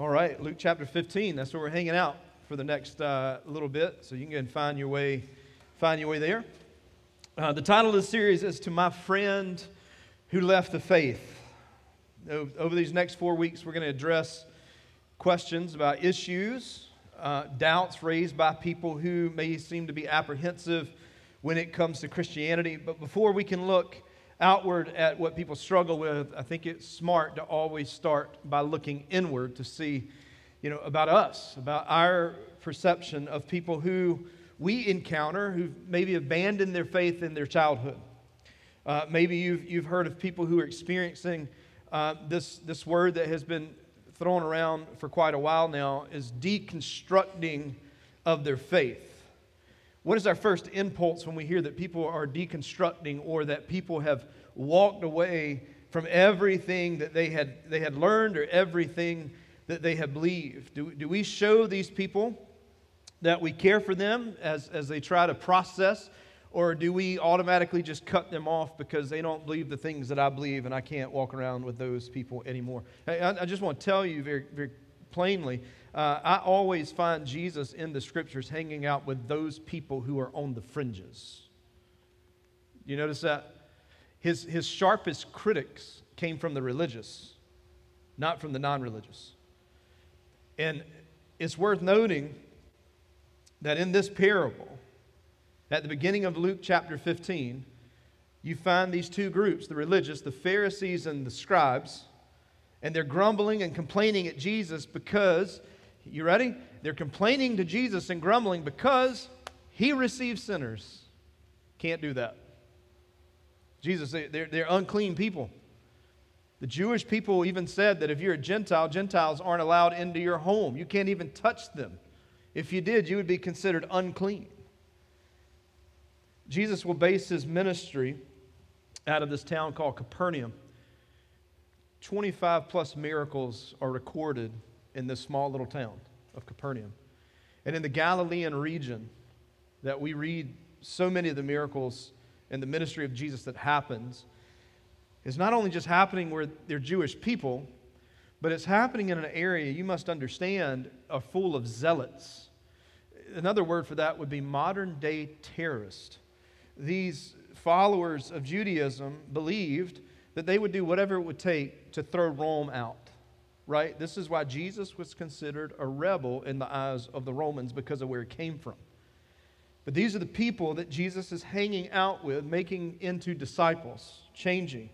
All right, Luke chapter 15. That's where we're hanging out for the next uh, little bit. So you can go and find your way, find your way there. Uh, the title of the series is "To My Friend Who Left the Faith." Over these next four weeks, we're going to address questions about issues, uh, doubts raised by people who may seem to be apprehensive when it comes to Christianity. But before we can look outward at what people struggle with, I think it's smart to always start by looking inward to see, you know, about us, about our perception of people who we encounter who maybe abandoned their faith in their childhood. Uh, maybe you've, you've heard of people who are experiencing uh, this, this word that has been thrown around for quite a while now is deconstructing of their faith. What is our first impulse when we hear that people are deconstructing or that people have walked away from everything that they had, they had learned or everything that they had believed? Do, do we show these people that we care for them as, as they try to process, or do we automatically just cut them off because they don't believe the things that I believe and I can't walk around with those people anymore? I, I just want to tell you very, very plainly uh, I always find Jesus in the scriptures hanging out with those people who are on the fringes. You notice that? His, his sharpest critics came from the religious, not from the non religious. And it's worth noting that in this parable, at the beginning of Luke chapter 15, you find these two groups the religious, the Pharisees and the scribes, and they're grumbling and complaining at Jesus because you ready? They're complaining to Jesus and grumbling because he receives sinners. Can't do that. Jesus, they're, they're unclean people. The Jewish people even said that if you're a Gentile, Gentiles aren't allowed into your home. You can't even touch them. If you did, you would be considered unclean. Jesus will base his ministry out of this town called Capernaum. 25 plus miracles are recorded in this small little town of Capernaum. And in the Galilean region, that we read so many of the miracles in the ministry of Jesus that happens, is not only just happening where they're Jewish people, but it's happening in an area you must understand are full of zealots. Another word for that would be modern day terrorist. These followers of Judaism believed that they would do whatever it would take to throw Rome out right? This is why Jesus was considered a rebel in the eyes of the Romans because of where he came from. But these are the people that Jesus is hanging out with, making into disciples, changing,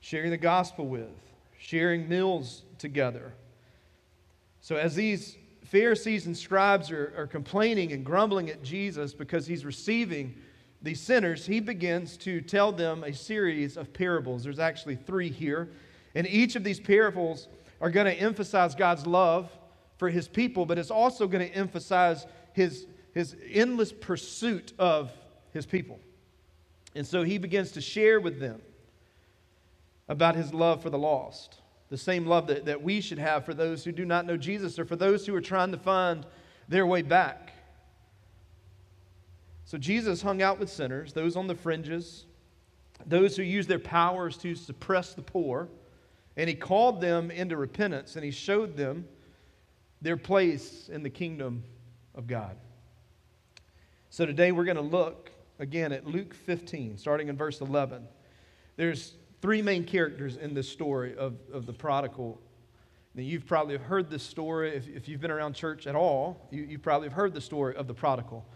sharing the gospel with, sharing meals together. So as these Pharisees and scribes are, are complaining and grumbling at Jesus because he's receiving these sinners, he begins to tell them a series of parables. There's actually three here. And each of these parables are going to emphasize God's love for his people, but it's also going to emphasize his, his endless pursuit of his people. And so he begins to share with them about his love for the lost, the same love that, that we should have for those who do not know Jesus or for those who are trying to find their way back. So Jesus hung out with sinners, those on the fringes, those who use their powers to suppress the poor and he called them into repentance and he showed them their place in the kingdom of God. So today we're going to look again at Luke 15, starting in verse 11. There's three main characters in this story of, of the prodigal. Now, you've probably heard this story. If, if you've been around church at all, you, you probably have heard the story of the prodigal.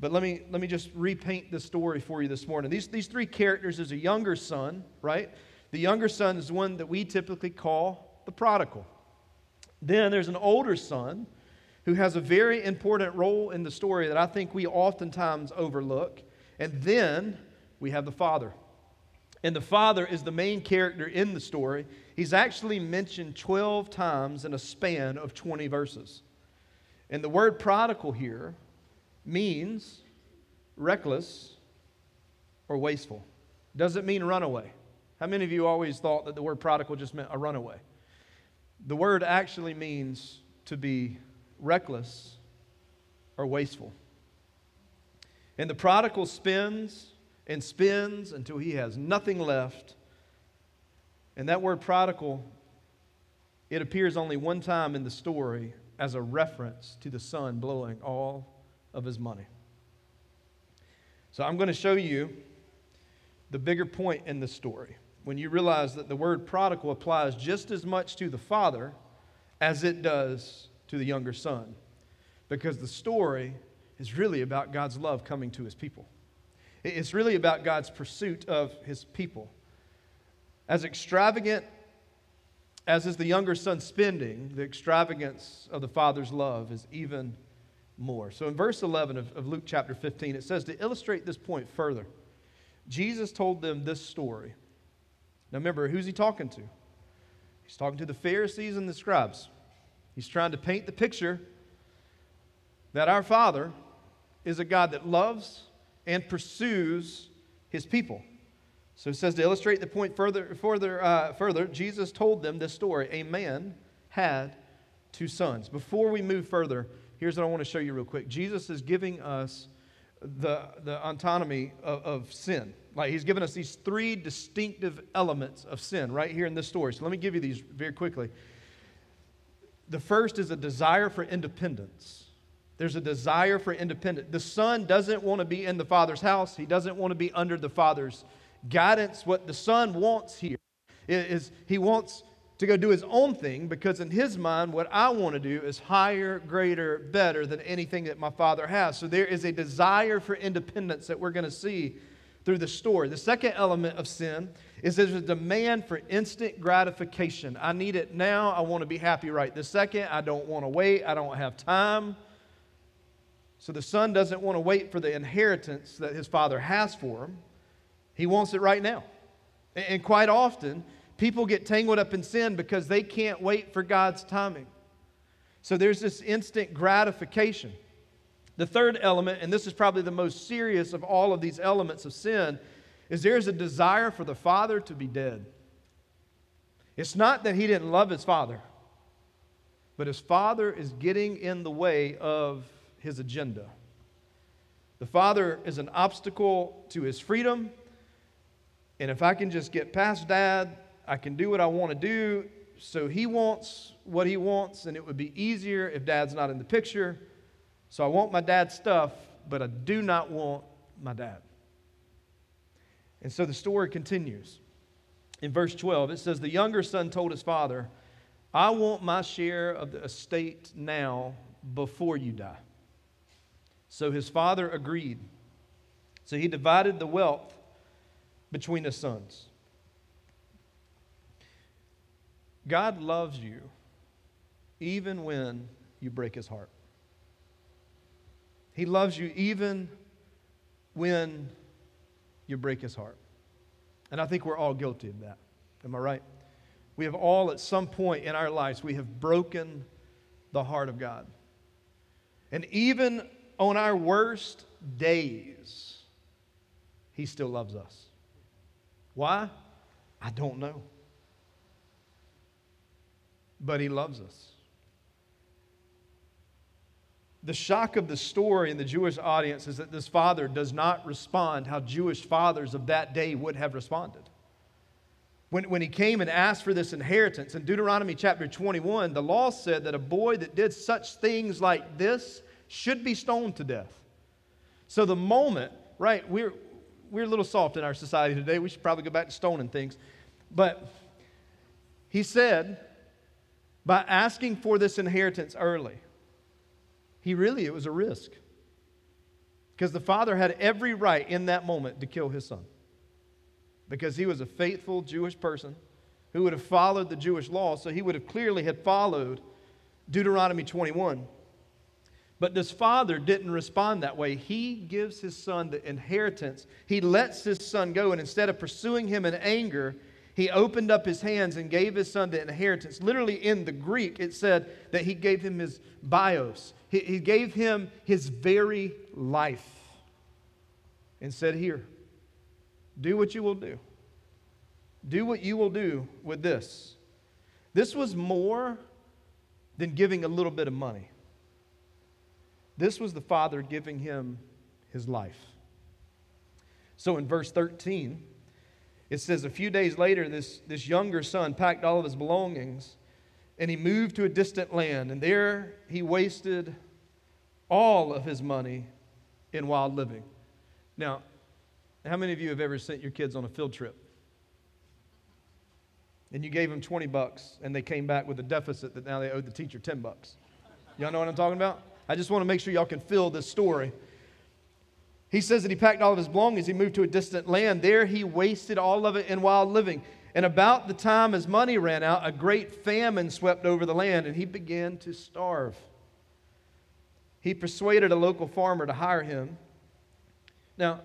But let me, let me just repaint the story for you this morning. These, these three characters is a younger son, right? The younger son is one that we typically call the prodigal. Then there's an older son who has a very important role in the story that I think we oftentimes overlook. And then we have the father. And the father is the main character in the story. He's actually mentioned 12 times in a span of 20 verses. And the word prodigal here means reckless or wasteful. Doesn't mean runaway. How many of you always thought that the word prodigal just meant a runaway? The word actually means to be reckless or wasteful. And the prodigal spins and spins until he has nothing left. And that word prodigal it appears only one time in the story as a reference to the son blowing all of his money. So I'm going to show you the bigger point in the story when you realize that the word prodigal applies just as much to the father as it does to the younger son. Because the story is really about God's love coming to his people. It's really about God's pursuit of his people. As extravagant as is the younger son spending, the extravagance of the father's love is even more. So in verse 11 of, of Luke chapter 15, it says to illustrate this point further, Jesus told them this story. Now remember, who's he talking to? He's talking to the Pharisees and the scribes. He's trying to paint the picture that our Father is a God that loves and pursues his people. So it says to illustrate the point further, further, uh, further, Jesus told them this story. A man had two sons. Before we move further, here's what I want to show you real quick. Jesus is giving us the, the autonomy of, of sin. Like he's given us these three distinctive elements of sin right here in this story. So let me give you these very quickly. The first is a desire for independence. There's a desire for independence. The son doesn't want to be in the father's house, he doesn't want to be under the father's guidance. What the son wants here is he wants to go do his own thing because in his mind, what I want to do is higher, greater, better than anything that my father has. So there is a desire for independence that we're going to see through the story. The second element of sin is there's a demand for instant gratification. I need it now. I want to be happy right this second. I don't want to wait. I don't have time. So the son doesn't want to wait for the inheritance that his father has for him. He wants it right now. And quite often, people get tangled up in sin because they can't wait for God's timing. So there's this instant gratification. The third element, and this is probably the most serious of all of these elements of sin, is there's a desire for the father to be dead. It's not that he didn't love his father, but his father is getting in the way of his agenda. The father is an obstacle to his freedom. And if I can just get past dad, I can do what I want to do. So he wants what he wants, and it would be easier if dad's not in the picture. So I want my dad's stuff, but I do not want my dad. And so the story continues. In verse 12, it says, The younger son told his father, I want my share of the estate now before you die. So his father agreed. So he divided the wealth between his sons. God loves you even when you break his heart. He loves you even when you break his heart. And I think we're all guilty of that. Am I right? We have all, at some point in our lives, we have broken the heart of God. And even on our worst days, He still loves us. Why? I don't know. But He loves us. The shock of the story in the Jewish audience is that this father does not respond how Jewish fathers of that day would have responded. When, when he came and asked for this inheritance, in Deuteronomy chapter 21, the law said that a boy that did such things like this should be stoned to death. So the moment, right, we're, we're a little soft in our society today. We should probably go back to stoning things. But he said, by asking for this inheritance early, he really, it was a risk. Because the father had every right in that moment to kill his son. Because he was a faithful Jewish person who would have followed the Jewish law, so he would have clearly had followed Deuteronomy 21. But this father didn't respond that way. He gives his son the inheritance. He lets his son go, and instead of pursuing him in anger, he opened up his hands and gave his son the inheritance. Literally, in the Greek, it said that he gave him his bios, he, he gave him his very life and said, Here, do what you will do. Do what you will do with this. This was more than giving a little bit of money. This was the Father giving him his life. So in verse 13, it says, A few days later, this, this younger son packed all of his belongings and he moved to a distant land, and there he wasted all of his money in wild living. Now, how many of you have ever sent your kids on a field trip? And you gave them 20 bucks, and they came back with a deficit that now they owed the teacher 10 bucks. Y'all know what I'm talking about? I just want to make sure y'all can feel this story. He says that he packed all of his belongings. He moved to a distant land. There he wasted all of it in wild living. And about the time his money ran out, a great famine swept over the land, and he began to starve. He persuaded a local farmer to hire him. Now,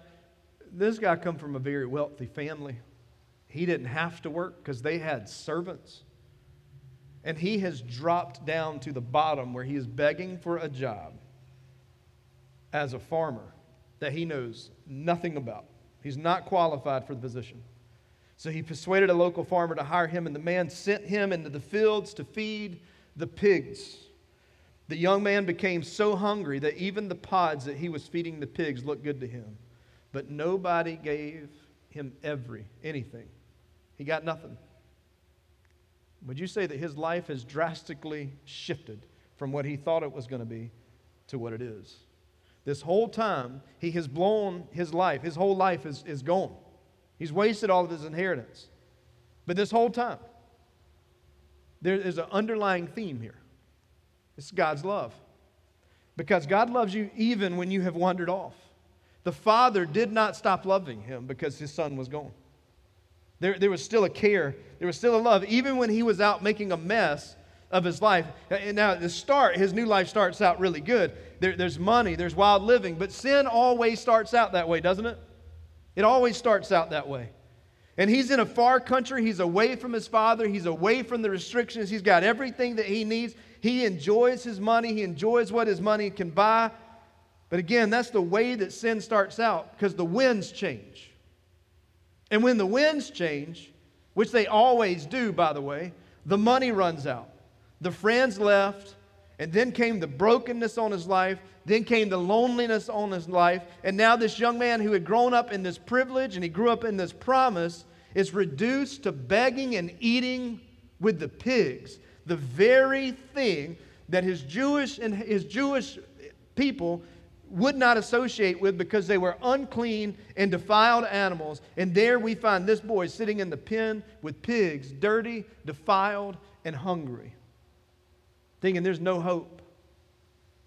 this guy come from a very wealthy family. He didn't have to work because they had servants. And he has dropped down to the bottom where he is begging for a job as a farmer that he knows nothing about. He's not qualified for the position. So he persuaded a local farmer to hire him, and the man sent him into the fields to feed the pigs. The young man became so hungry that even the pods that he was feeding the pigs looked good to him. But nobody gave him every anything. He got nothing. Would you say that his life has drastically shifted from what he thought it was going to be to what it is? This whole time, he has blown his life. His whole life is, is gone. He's wasted all of his inheritance. But this whole time, there is an underlying theme here. It's God's love. Because God loves you even when you have wandered off. The father did not stop loving him because his son was gone. There, there was still a care, there was still a love, even when he was out making a mess of his life. And now, at the start, his new life starts out really good. There, there's money, there's wild living, but sin always starts out that way, doesn't it? It always starts out that way. And he's in a far country. He's away from his father. He's away from the restrictions. He's got everything that he needs. He enjoys his money. He enjoys what his money can buy. But again, that's the way that sin starts out because the winds change. And when the winds change, which they always do, by the way, the money runs out. The friends left, and then came the brokenness on his life. Then came the loneliness on his life. And now, this young man who had grown up in this privilege and he grew up in this promise is reduced to begging and eating with the pigs, the very thing that his Jewish and his Jewish people would not associate with because they were unclean and defiled animals. And there we find this boy sitting in the pen with pigs, dirty, defiled, and hungry thinking there's no hope.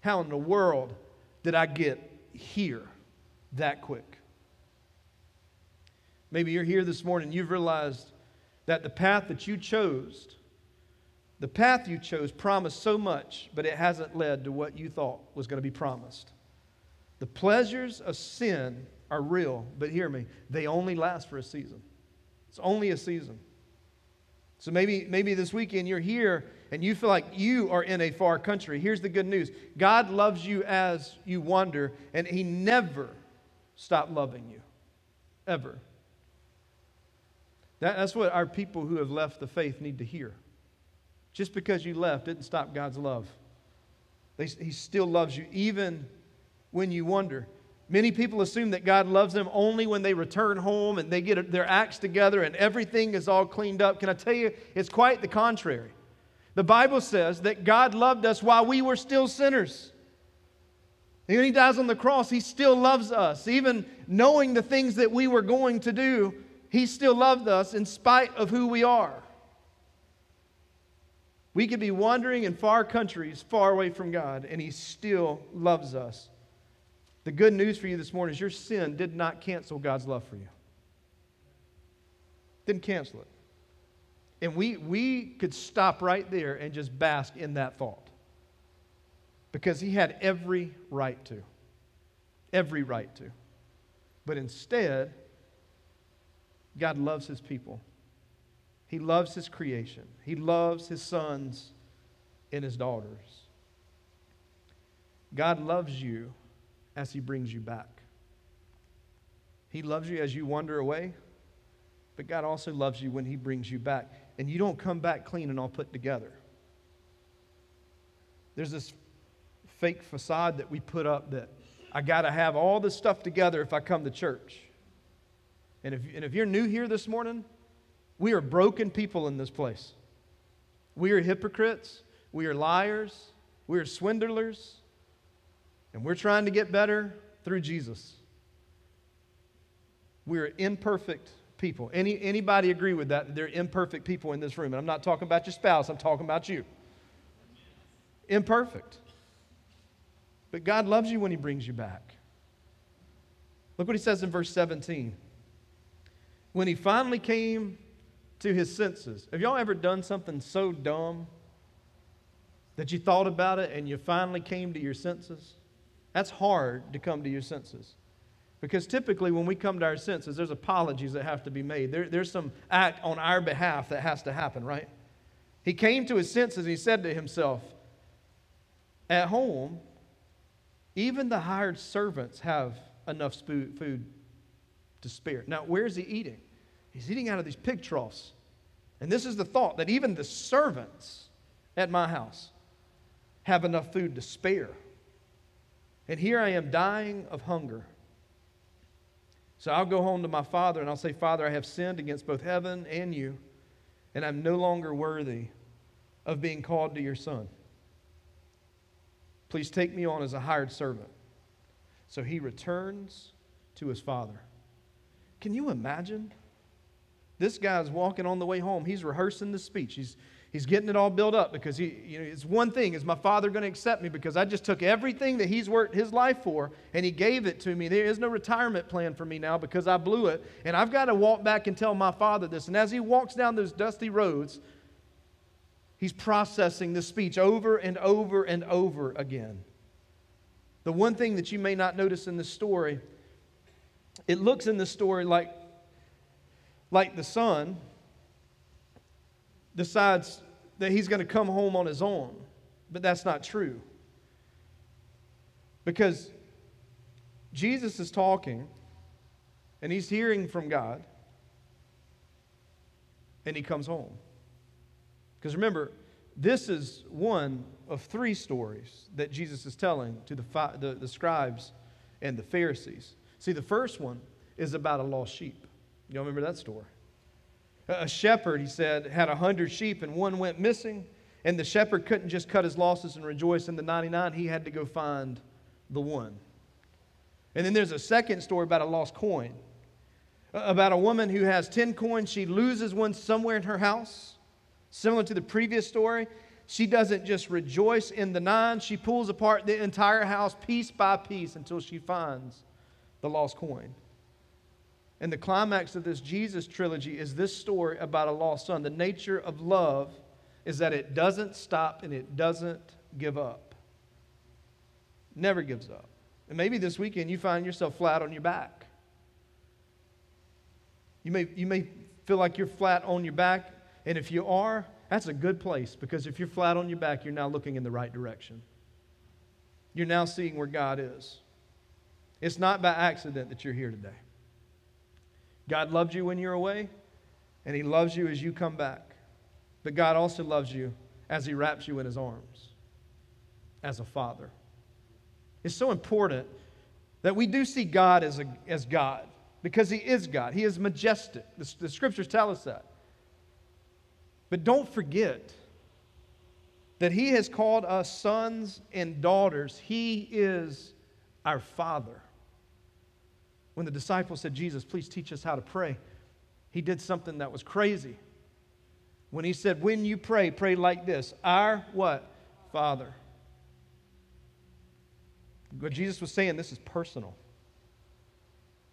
How in the world did I get here that quick? Maybe you're here this morning, you've realized that the path that you chose, the path you chose promised so much, but it hasn't led to what you thought was going to be promised. The pleasures of sin are real, but hear me, they only last for a season. It's only a season. So maybe, maybe this weekend you're here and you feel like you are in a far country. Here's the good news God loves you as you wander, and He never stopped loving you. Ever. That, that's what our people who have left the faith need to hear. Just because you left didn't stop God's love. They, he still loves you even when you wonder. Many people assume that God loves them only when they return home and they get their acts together and everything is all cleaned up. Can I tell you, it's quite the contrary. The Bible says that God loved us while we were still sinners. And when He dies on the cross, He still loves us. Even knowing the things that we were going to do, He still loved us in spite of who we are. We could be wandering in far countries far away from God, and He still loves us. The good news for you this morning is your sin did not cancel God's love for you. Didn't cancel it. And we, we could stop right there and just bask in that thought. Because he had every right to. Every right to. But instead, God loves his people. He loves his creation. He loves his sons and his daughters. God loves you as He brings you back. He loves you as you wander away, but God also loves you when He brings you back. And you don't come back clean and all put together. There's this fake facade that we put up that I got to have all this stuff together if I come to church. And if, and if you're new here this morning, we are broken people in this place. We are hypocrites. We are liars. We are swindlers. And we're trying to get better through Jesus. We're imperfect people. Any, anybody agree with that? They're imperfect people in this room. And I'm not talking about your spouse, I'm talking about you. Imperfect. But God loves you when He brings you back. Look what He says in verse 17. When He finally came to His senses, have y'all ever done something so dumb that you thought about it and you finally came to your senses? That's hard to come to your senses. Because typically, when we come to our senses, there's apologies that have to be made. There, there's some act on our behalf that has to happen, right? He came to his senses and he said to himself, At home, even the hired servants have enough food to spare. Now, where's he eating? He's eating out of these pig troughs. And this is the thought that even the servants at my house have enough food to spare. And here I am dying of hunger. So I'll go home to my father and I'll say, Father, I have sinned against both heaven and you, and I'm no longer worthy of being called to your son. Please take me on as a hired servant. So he returns to his father. Can you imagine? This guy's walking on the way home. He's rehearsing the speech. He's, He's getting it all built up because he, you know, it's one thing is my father going to accept me because I just took everything that he's worked his life for and he gave it to me. There is no retirement plan for me now because I blew it. And I've got to walk back and tell my father this. And as he walks down those dusty roads, he's processing this speech over and over and over again. The one thing that you may not notice in this story, it looks in the story like, like the son decides that he's going to come home on his own. But that's not true. Because Jesus is talking and he's hearing from God and he comes home. Because remember, this is one of three stories that Jesus is telling to the, the, the, scribes and the Pharisees. See, the first one is about a lost sheep. Y'all remember that story? A shepherd, he said, had a hundred sheep and one went missing. And the shepherd couldn't just cut his losses and rejoice in the 99. He had to go find the one. And then there's a second story about a lost coin. About a woman who has 10 coins. She loses one somewhere in her house. Similar to the previous story, she doesn't just rejoice in the nine, she pulls apart the entire house piece by piece until she finds the lost coin. And the climax of this Jesus trilogy is this story about a lost son. The nature of love is that it doesn't stop and it doesn't give up. Never gives up. And maybe this weekend you find yourself flat on your back. You may, you may feel like you're flat on your back, and if you are, that's a good place because if you're flat on your back, you're now looking in the right direction. You're now seeing where God is. It's not by accident that you're here today. God loved you when you're away, and He loves you as you come back. But God also loves you as He wraps you in His arms as a father. It's so important that we do see God as, a, as God because He is God. He is majestic. The, the scriptures tell us that. But don't forget that He has called us sons and daughters. He is our Father. When the disciples said, Jesus, please teach us how to pray, he did something that was crazy. When he said, When you pray, pray like this Our what? Father. What Jesus was saying, this is personal.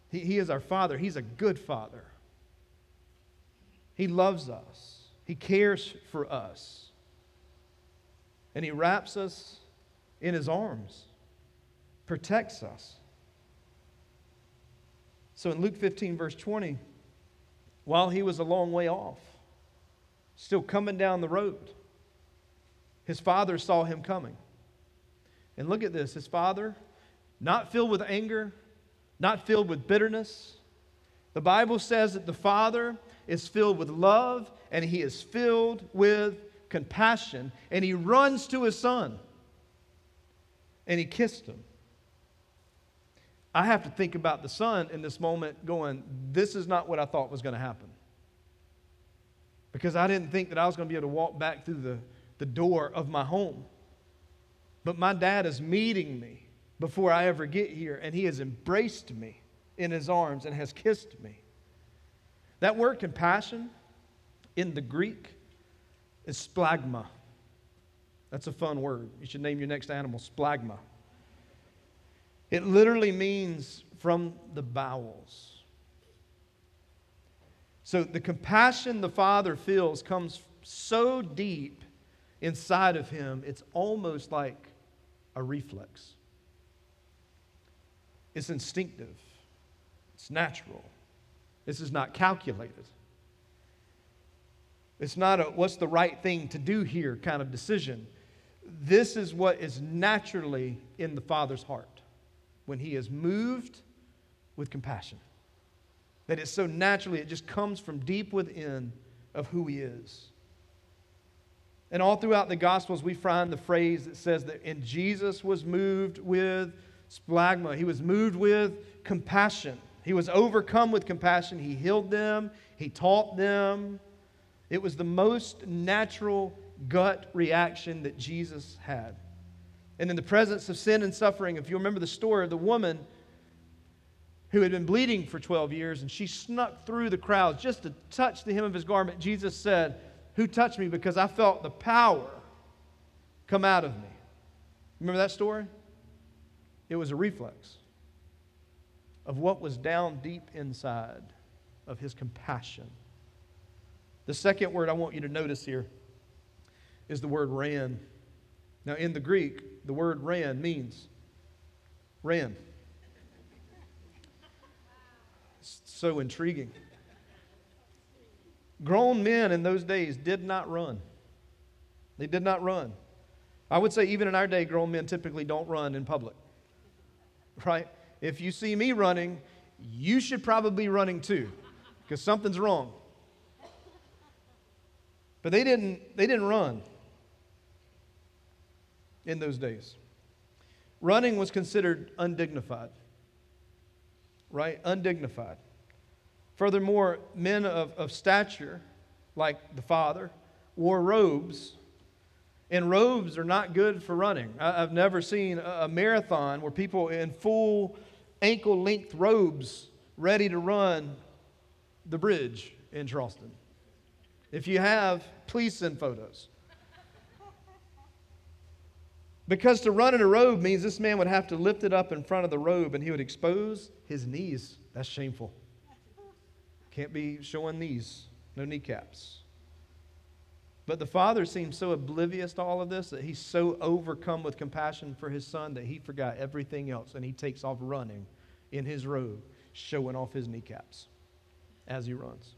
He, he is our Father, He's a good Father. He loves us, He cares for us, and He wraps us in His arms, protects us. So in Luke 15, verse 20, while he was a long way off, still coming down the road, his father saw him coming. And look at this his father, not filled with anger, not filled with bitterness. The Bible says that the father is filled with love and he is filled with compassion. And he runs to his son and he kissed him. I have to think about the son in this moment going, this is not what I thought was going to happen. because I didn't think that I was going to be able to walk back through the, the door of my home. But my dad is meeting me before I ever get here, and he has embraced me in his arms and has kissed me. That word compassion in the Greek is splagma. That's a fun word. You should name your next animal splagma. It literally means from the bowels. So the compassion the Father feels comes so deep inside of him, it's almost like a reflex. It's instinctive, it's natural. This is not calculated. It's not a what's the right thing to do here kind of decision. This is what is naturally in the Father's heart when He is moved with compassion. That it's so naturally, it just comes from deep within of who He is. And all throughout the Gospels, we find the phrase that says that and Jesus was moved with splagma. He was moved with compassion. He was overcome with compassion. He healed them, He taught them. It was the most natural gut reaction that Jesus had. And in the presence of sin and suffering, if you remember the story of the woman who had been bleeding for 12 years and she snuck through the crowd just to touch the hem of his garment, Jesus said, Who touched me? Because I felt the power come out of me. Remember that story? It was a reflex of what was down deep inside of his compassion. The second word I want you to notice here is the word ran. Now, in the Greek, the word ran means ran. It's so intriguing. Grown men in those days did not run. They did not run. I would say, even in our day, grown men typically don't run in public. Right? If you see me running, you should probably be running too, because something's wrong. But they didn't, they didn't run in those days. Running was considered undignified, right? Undignified. Furthermore, men of, of stature, like the father, wore robes, and robes are not good for running. I, have never seen a, a marathon where people in full ankle length robes ready to run the bridge in Charleston. If you have, please send photos. Because to run in a robe means this man would have to lift it up in front of the robe and he would expose his knees. That's shameful. Can't be showing knees, no kneecaps. But the father seems so oblivious to all of this that he's so overcome with compassion for his son that he forgot everything else and he takes off running in his robe, showing off his kneecaps as he runs.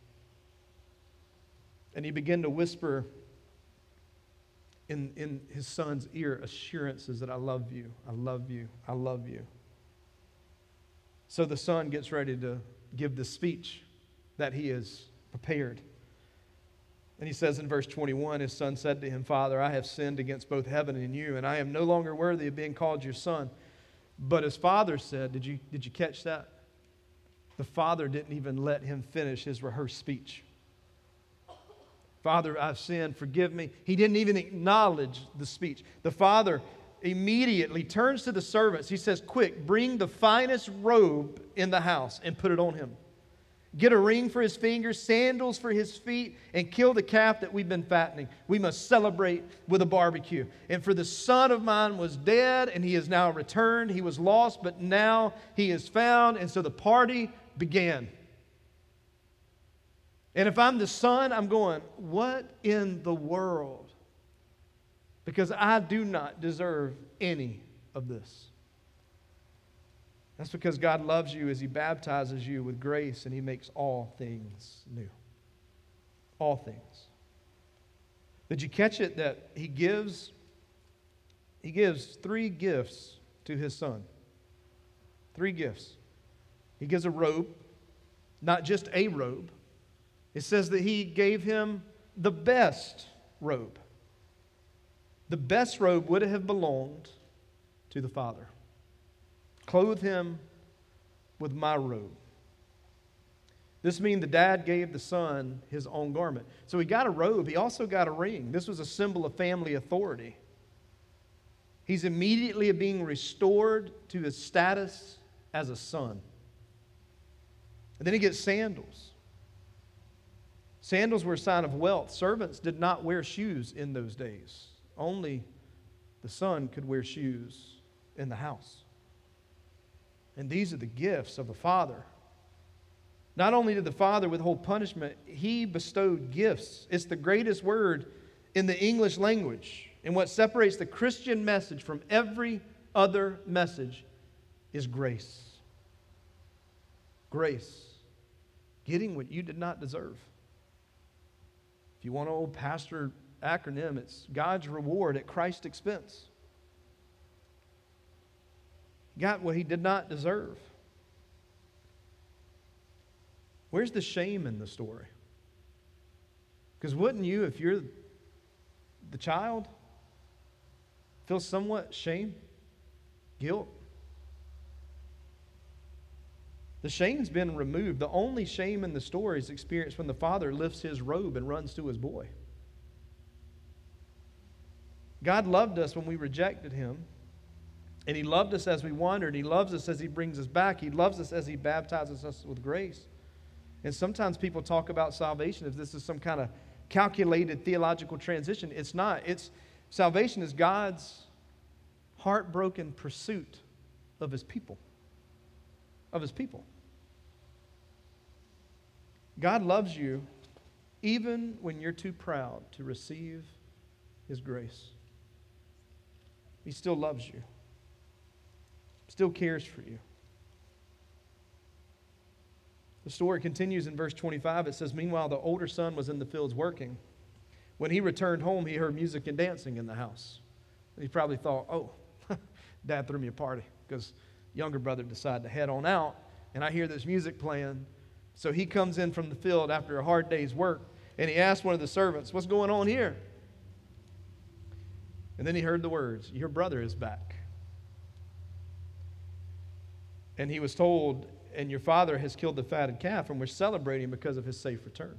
And he began to whisper in, in his son's ear assurances that I love you, I love you, I love you. So the son gets ready to give the speech that he has prepared. And he says in verse 21 His son said to him, Father, I have sinned against both heaven and you, and I am no longer worthy of being called your son. But his father said, Did you, did you catch that? The father didn't even let him finish his rehearsed speech. Father, I've sinned, forgive me. He didn't even acknowledge the speech. The father immediately turns to the servants. He says, Quick, bring the finest robe in the house and put it on him. Get a ring for his fingers, sandals for his feet, and kill the calf that we've been fattening. We must celebrate with a barbecue. And for the son of mine was dead, and he is now returned. He was lost, but now he is found. And so the party began. And if I'm the son, I'm going, What in the world? Because I do not deserve any of this. That's because God loves you as He baptizes you with grace and He makes all things new. All things. Did you catch it that He gives? He gives three gifts to His Son. Three gifts. He gives a robe, not just a robe, it says that he gave him the best robe. The best robe would have belonged to the Father. Clothe him with my robe. This means the dad gave the son his own garment. So he got a robe. He also got a ring. This was a symbol of family authority. He's immediately being restored to his status as a son. And then he gets sandals. Sandals were a sign of wealth. Servants did not wear shoes in those days, only the son could wear shoes in the house. And these are the gifts of the Father. Not only did the Father withhold punishment, he bestowed gifts. It's the greatest word in the English language. And what separates the Christian message from every other message is grace. Grace. Getting what you did not deserve. If you want an old pastor acronym, it's God's reward at Christ's expense. got what he did not deserve. Where's the shame in the story? Because wouldn't you, if you're the child, feel somewhat shame, guilt? The shame's been removed. The only shame in the story is experienced when the father lifts his robe and runs to his boy. God loved us when we rejected him. And he loved us as we wandered. He loves us as he brings us back. He loves us as he baptizes us with grace. And sometimes people talk about salvation as this is some kind of calculated theological transition. It's not. It's salvation is God's heartbroken pursuit of his people. Of his people. God loves you even when you're too proud to receive his grace. He still loves you, still cares for you. The story continues in verse 25. It says, Meanwhile, the older son was in the fields working. When he returned home, he heard music and dancing in the house. He probably thought, Oh, dad threw me a party because younger brother decided to head on out. And I hear this music playing. So he comes in from the field after a hard day's work and he asked one of the servants, What's going on here? And then he heard the words, Your brother is back. And he was told, And your father has killed the fatted calf, and we're celebrating because of his safe return.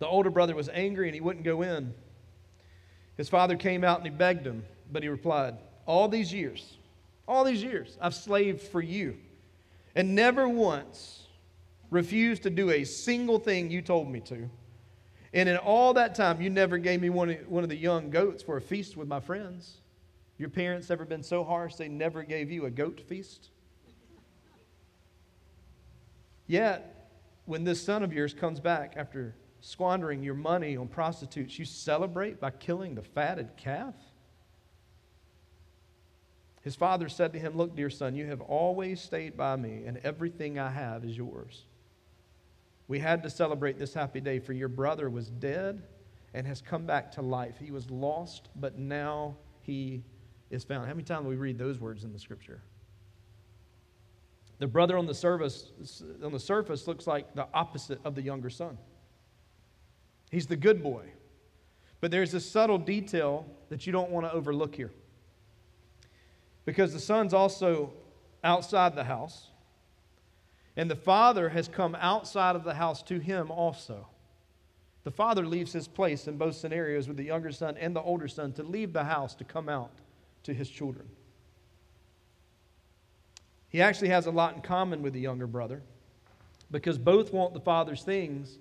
The older brother was angry and he wouldn't go in. His father came out and he begged him, but he replied, All these years, all these years, I've slaved for you, and never once refused to do a single thing you told me to. And in all that time, you never gave me one of, one of the young goats for a feast with my friends. Your parents ever been so harsh they never gave you a goat feast? Yet, when this son of yours comes back after squandering your money on prostitutes, you celebrate by killing the fatted calf? His father said to him, Look, dear son, you have always stayed by me, and everything I have is yours. We had to celebrate this happy day, for your brother was dead and has come back to life. He was lost, but now he is found. How many times we read those words in the scripture? The brother on the surface, on the surface looks like the opposite of the younger son. He's the good boy. But there's a subtle detail that you don't want to overlook here. Because the son's also outside the house. And the father has come outside of the house to him also. The father leaves his place in both scenarios with the younger son and the older son to leave the house to come out to his children. He actually has a lot in common with the younger brother because both want the father's things,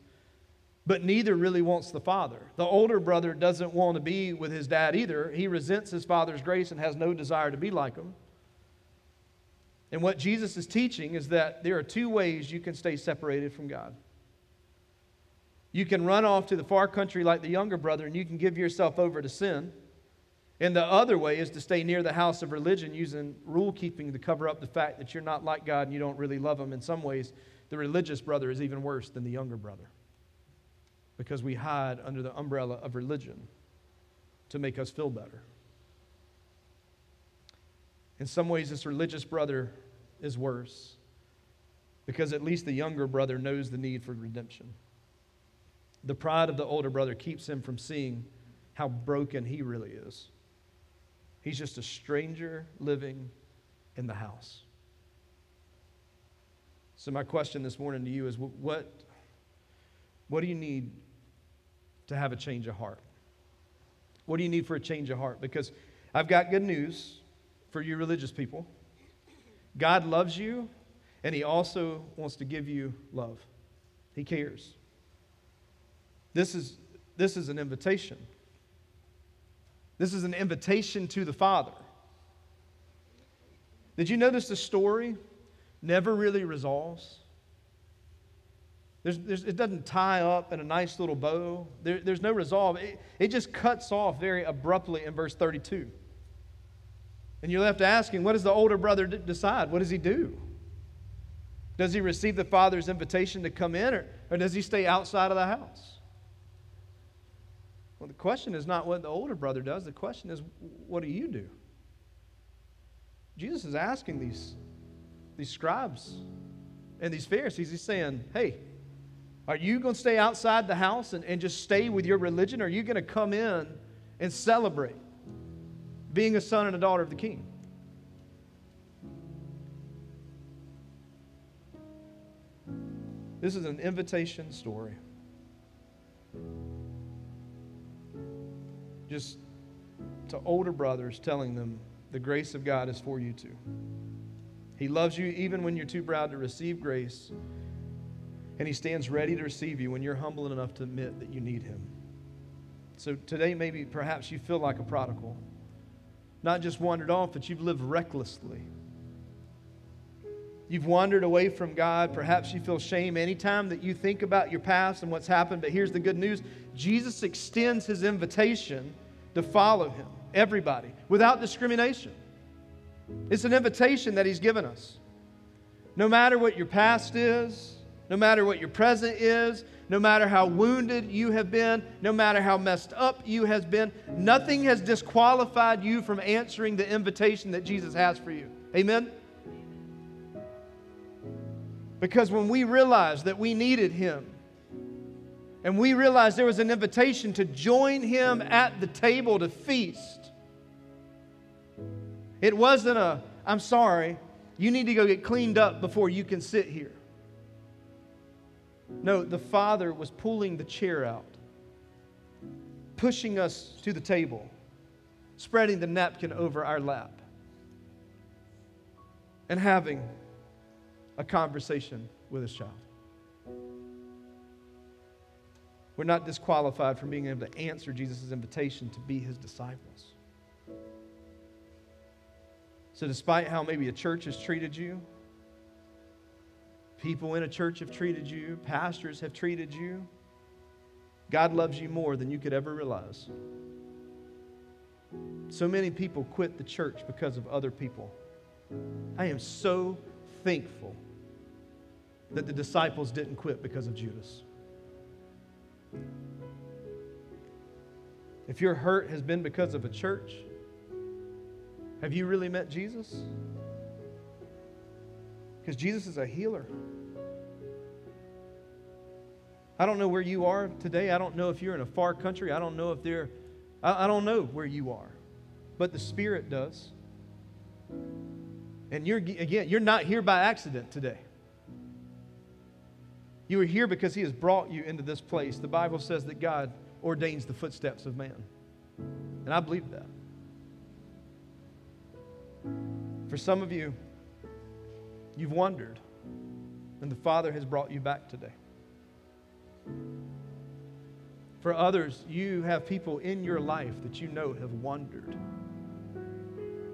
but neither really wants the father. The older brother doesn't want to be with his dad either. He resents his father's grace and has no desire to be like him. And what Jesus is teaching is that there are two ways you can stay separated from God. You can run off to the far country like the younger brother and you can give yourself over to sin. And the other way is to stay near the house of religion using rule keeping to cover up the fact that you're not like God and you don't really love Him. In some ways, the religious brother is even worse than the younger brother because we hide under the umbrella of religion to make us feel better. In some ways, this religious brother is worse because at least the younger brother knows the need for redemption. The pride of the older brother keeps him from seeing how broken he really is. He's just a stranger living in the house. So, my question this morning to you is what, what do you need to have a change of heart? What do you need for a change of heart? Because I've got good news for you religious people. God loves you, and He also wants to give you love. He cares. This is, this is an invitation. This is an invitation to the Father. Did you notice the story never really resolves? There's, there's, it doesn't tie up in a nice little bow. There, there's no resolve. It, it just cuts off very abruptly in verse 32. And you're left asking, what does the older brother d- decide? What does he do? Does he receive the father's invitation to come in, or, or does he stay outside of the house? Well, the question is not what the older brother does, the question is, what do you do? Jesus is asking these, these scribes and these Pharisees, he's saying, hey, are you going to stay outside the house and, and just stay with your religion? Or are you going to come in and celebrate being a son and a daughter of the king? This is an invitation story. Just to older brothers telling them the grace of God is for you too. He loves you even when you're too proud to receive grace, and He stands ready to receive you when you're humble enough to admit that you need Him. So today, maybe perhaps you feel like a prodigal. Not just wandered off, but you've lived recklessly. You've wandered away from God. Perhaps you feel shame anytime that you think about your past and what's happened. But here's the good news Jesus extends his invitation to follow him, everybody, without discrimination. It's an invitation that he's given us. No matter what your past is, no matter what your present is, no matter how wounded you have been, no matter how messed up you have been, nothing has disqualified you from answering the invitation that Jesus has for you. Amen? Because when we realized that we needed Him, and we realized there was an invitation to join Him at the table to feast, it wasn't a, I'm sorry, you need to go get cleaned up before you can sit here. No, the Father was pulling the chair out, pushing us to the table, spreading the napkin over our lap, and having a conversation with his child. We're not disqualified from being able to answer Jesus' invitation to be his disciples. So, despite how maybe a church has treated you, people in a church have treated you, pastors have treated you, God loves you more than you could ever realize. So many people quit the church because of other people. I am so thankful that the disciples didn't quit because of Judas. If your hurt has been because of a church, have you really met Jesus? Because Jesus is a healer. I don't know where you are today. I don't know if you're in a far country. I don't know if they're, I, I don't know where you are. But the Spirit does. And you're, again, you're not here by accident today. You are here because He has brought you into this place. The Bible says that God ordains the footsteps of man. And I believe that. For some of you, you've wondered, and the Father has brought you back today. For others, you have people in your life that you know have wandered.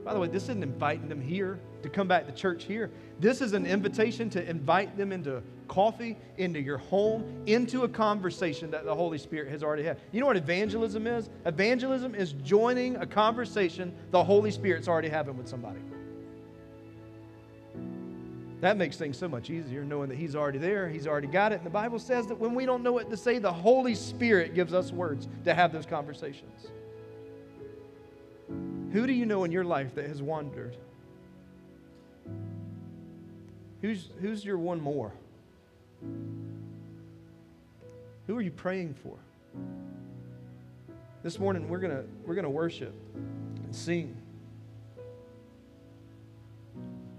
By the way, this isn't inviting them here to come back to church here. This is an invitation to invite them into coffee, into your home, into a conversation that the Holy Spirit has already had. You know what evangelism is? Evangelism is joining a conversation the Holy Spirit's already having with somebody. That makes things so much easier knowing that He's already there, He's already got it. And the Bible says that when we don't know what to say, the Holy Spirit gives us words to have those conversations. Who do you know in your life that has wandered? Who's, who's your one more? Who are you praying for? This morning we're gonna we're gonna worship and sing.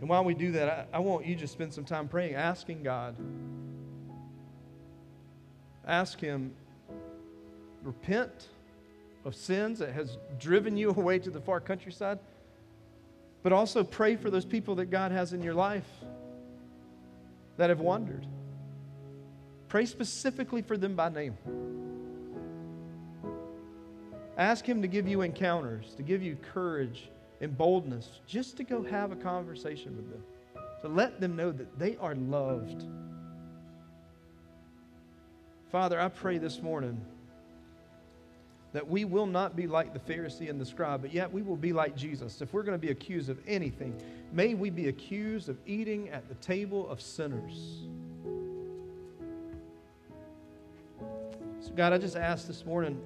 And while we do that, I, I want you to spend some time praying, asking God. Ask Him, repent of sins that has driven you away to the far countryside, but also pray for those people that God has in your life that have wandered. Pray specifically for them by name. Ask Him to give you encounters, to give you courage and boldness just to go have a conversation with them. To let them know that they are loved. Father, I pray this morning that we will not be like the Pharisee and the scribe, but yet we will be like Jesus. If we're going to be accused of anything, may we be accused of eating at the table of sinners. So, God, I just ask this morning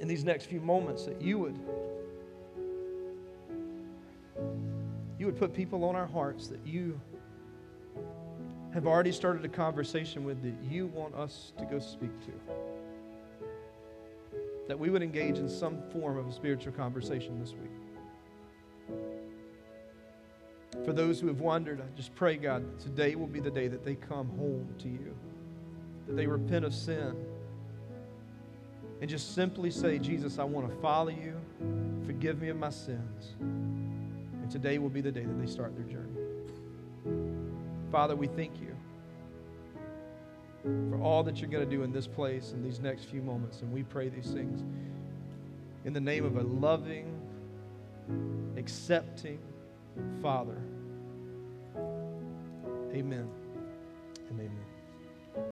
in these next few moments that you would would put people on our hearts that you have already started a conversation with that you want us to go speak to. That we would engage in some form of a spiritual conversation this week. For those who have wandered, I just pray, God, that today will be the day that they come home to you, that they repent of sin, and just simply say, Jesus, I want to follow you. Forgive me of my sins. Today will be the day that they start their journey. Father, we thank you for all that you're going to do in this place in these next few moments. And we pray these things in the name of a loving, accepting Father. Amen and amen.